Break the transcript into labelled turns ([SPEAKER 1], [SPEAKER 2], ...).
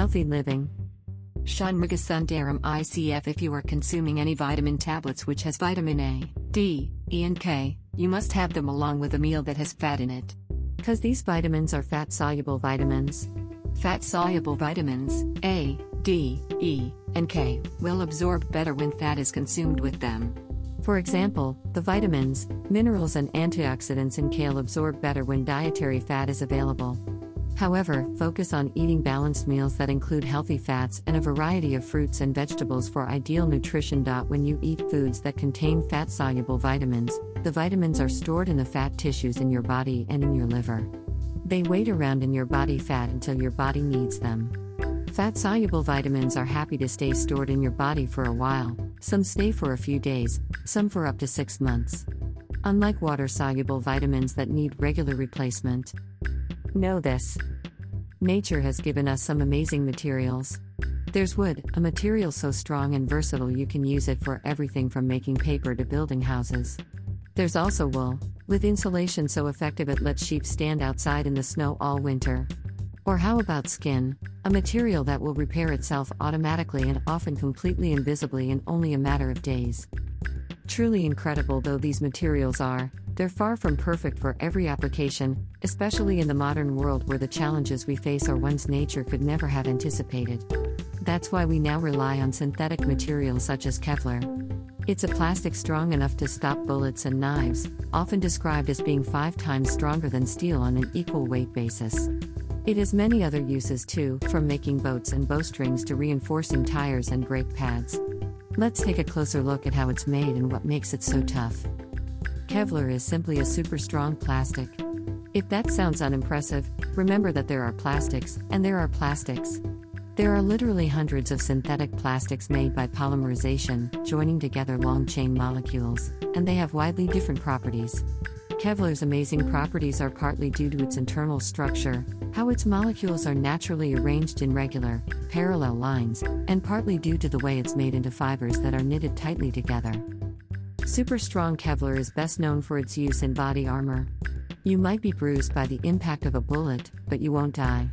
[SPEAKER 1] Healthy living.
[SPEAKER 2] Shunmugasundaram ICF If you are consuming any vitamin tablets which has vitamin A, D, E, and K, you must have them along with a meal that has fat in it.
[SPEAKER 1] Because these vitamins are fat soluble vitamins.
[SPEAKER 2] Fat soluble vitamins, A, D, E, and K, will absorb better when fat is consumed with them.
[SPEAKER 1] For example, the vitamins, minerals, and antioxidants in kale absorb better when dietary fat is available. However, focus on eating balanced meals that include healthy fats and a variety of fruits and vegetables for ideal nutrition. When you eat foods that contain fat soluble vitamins, the vitamins are stored in the fat tissues in your body and in your liver. They wait around in your body fat until your body needs them. Fat soluble vitamins are happy to stay stored in your body for a while, some stay for a few days, some for up to six months. Unlike water soluble vitamins that need regular replacement. Know this. Nature has given us some amazing materials. There's wood, a material so strong and versatile you can use it for everything from making paper to building houses. There's also wool, with insulation so effective it lets sheep stand outside in the snow all winter. Or how about skin, a material that will repair itself automatically and often completely invisibly in only a matter of days? Truly incredible though these materials are, they're far from perfect for every application, especially in the modern world where the challenges we face are ones nature could never have anticipated. That's why we now rely on synthetic materials such as Kevlar. It's a plastic strong enough to stop bullets and knives, often described as being five times stronger than steel on an equal weight basis. It has many other uses too, from making boats and bowstrings to reinforcing tires and brake pads. Let's take a closer look at how it's made and what makes it so tough. Kevlar is simply a super strong plastic. If that sounds unimpressive, remember that there are plastics, and there are plastics. There are literally hundreds of synthetic plastics made by polymerization, joining together long chain molecules, and they have widely different properties. Kevlar's amazing properties are partly due to its internal structure, how its molecules are naturally arranged in regular, parallel lines, and partly due to the way it's made into fibers that are knitted tightly together. Super strong Kevlar is best known for its use in body armor. You might be bruised by the impact of a bullet, but you won't die.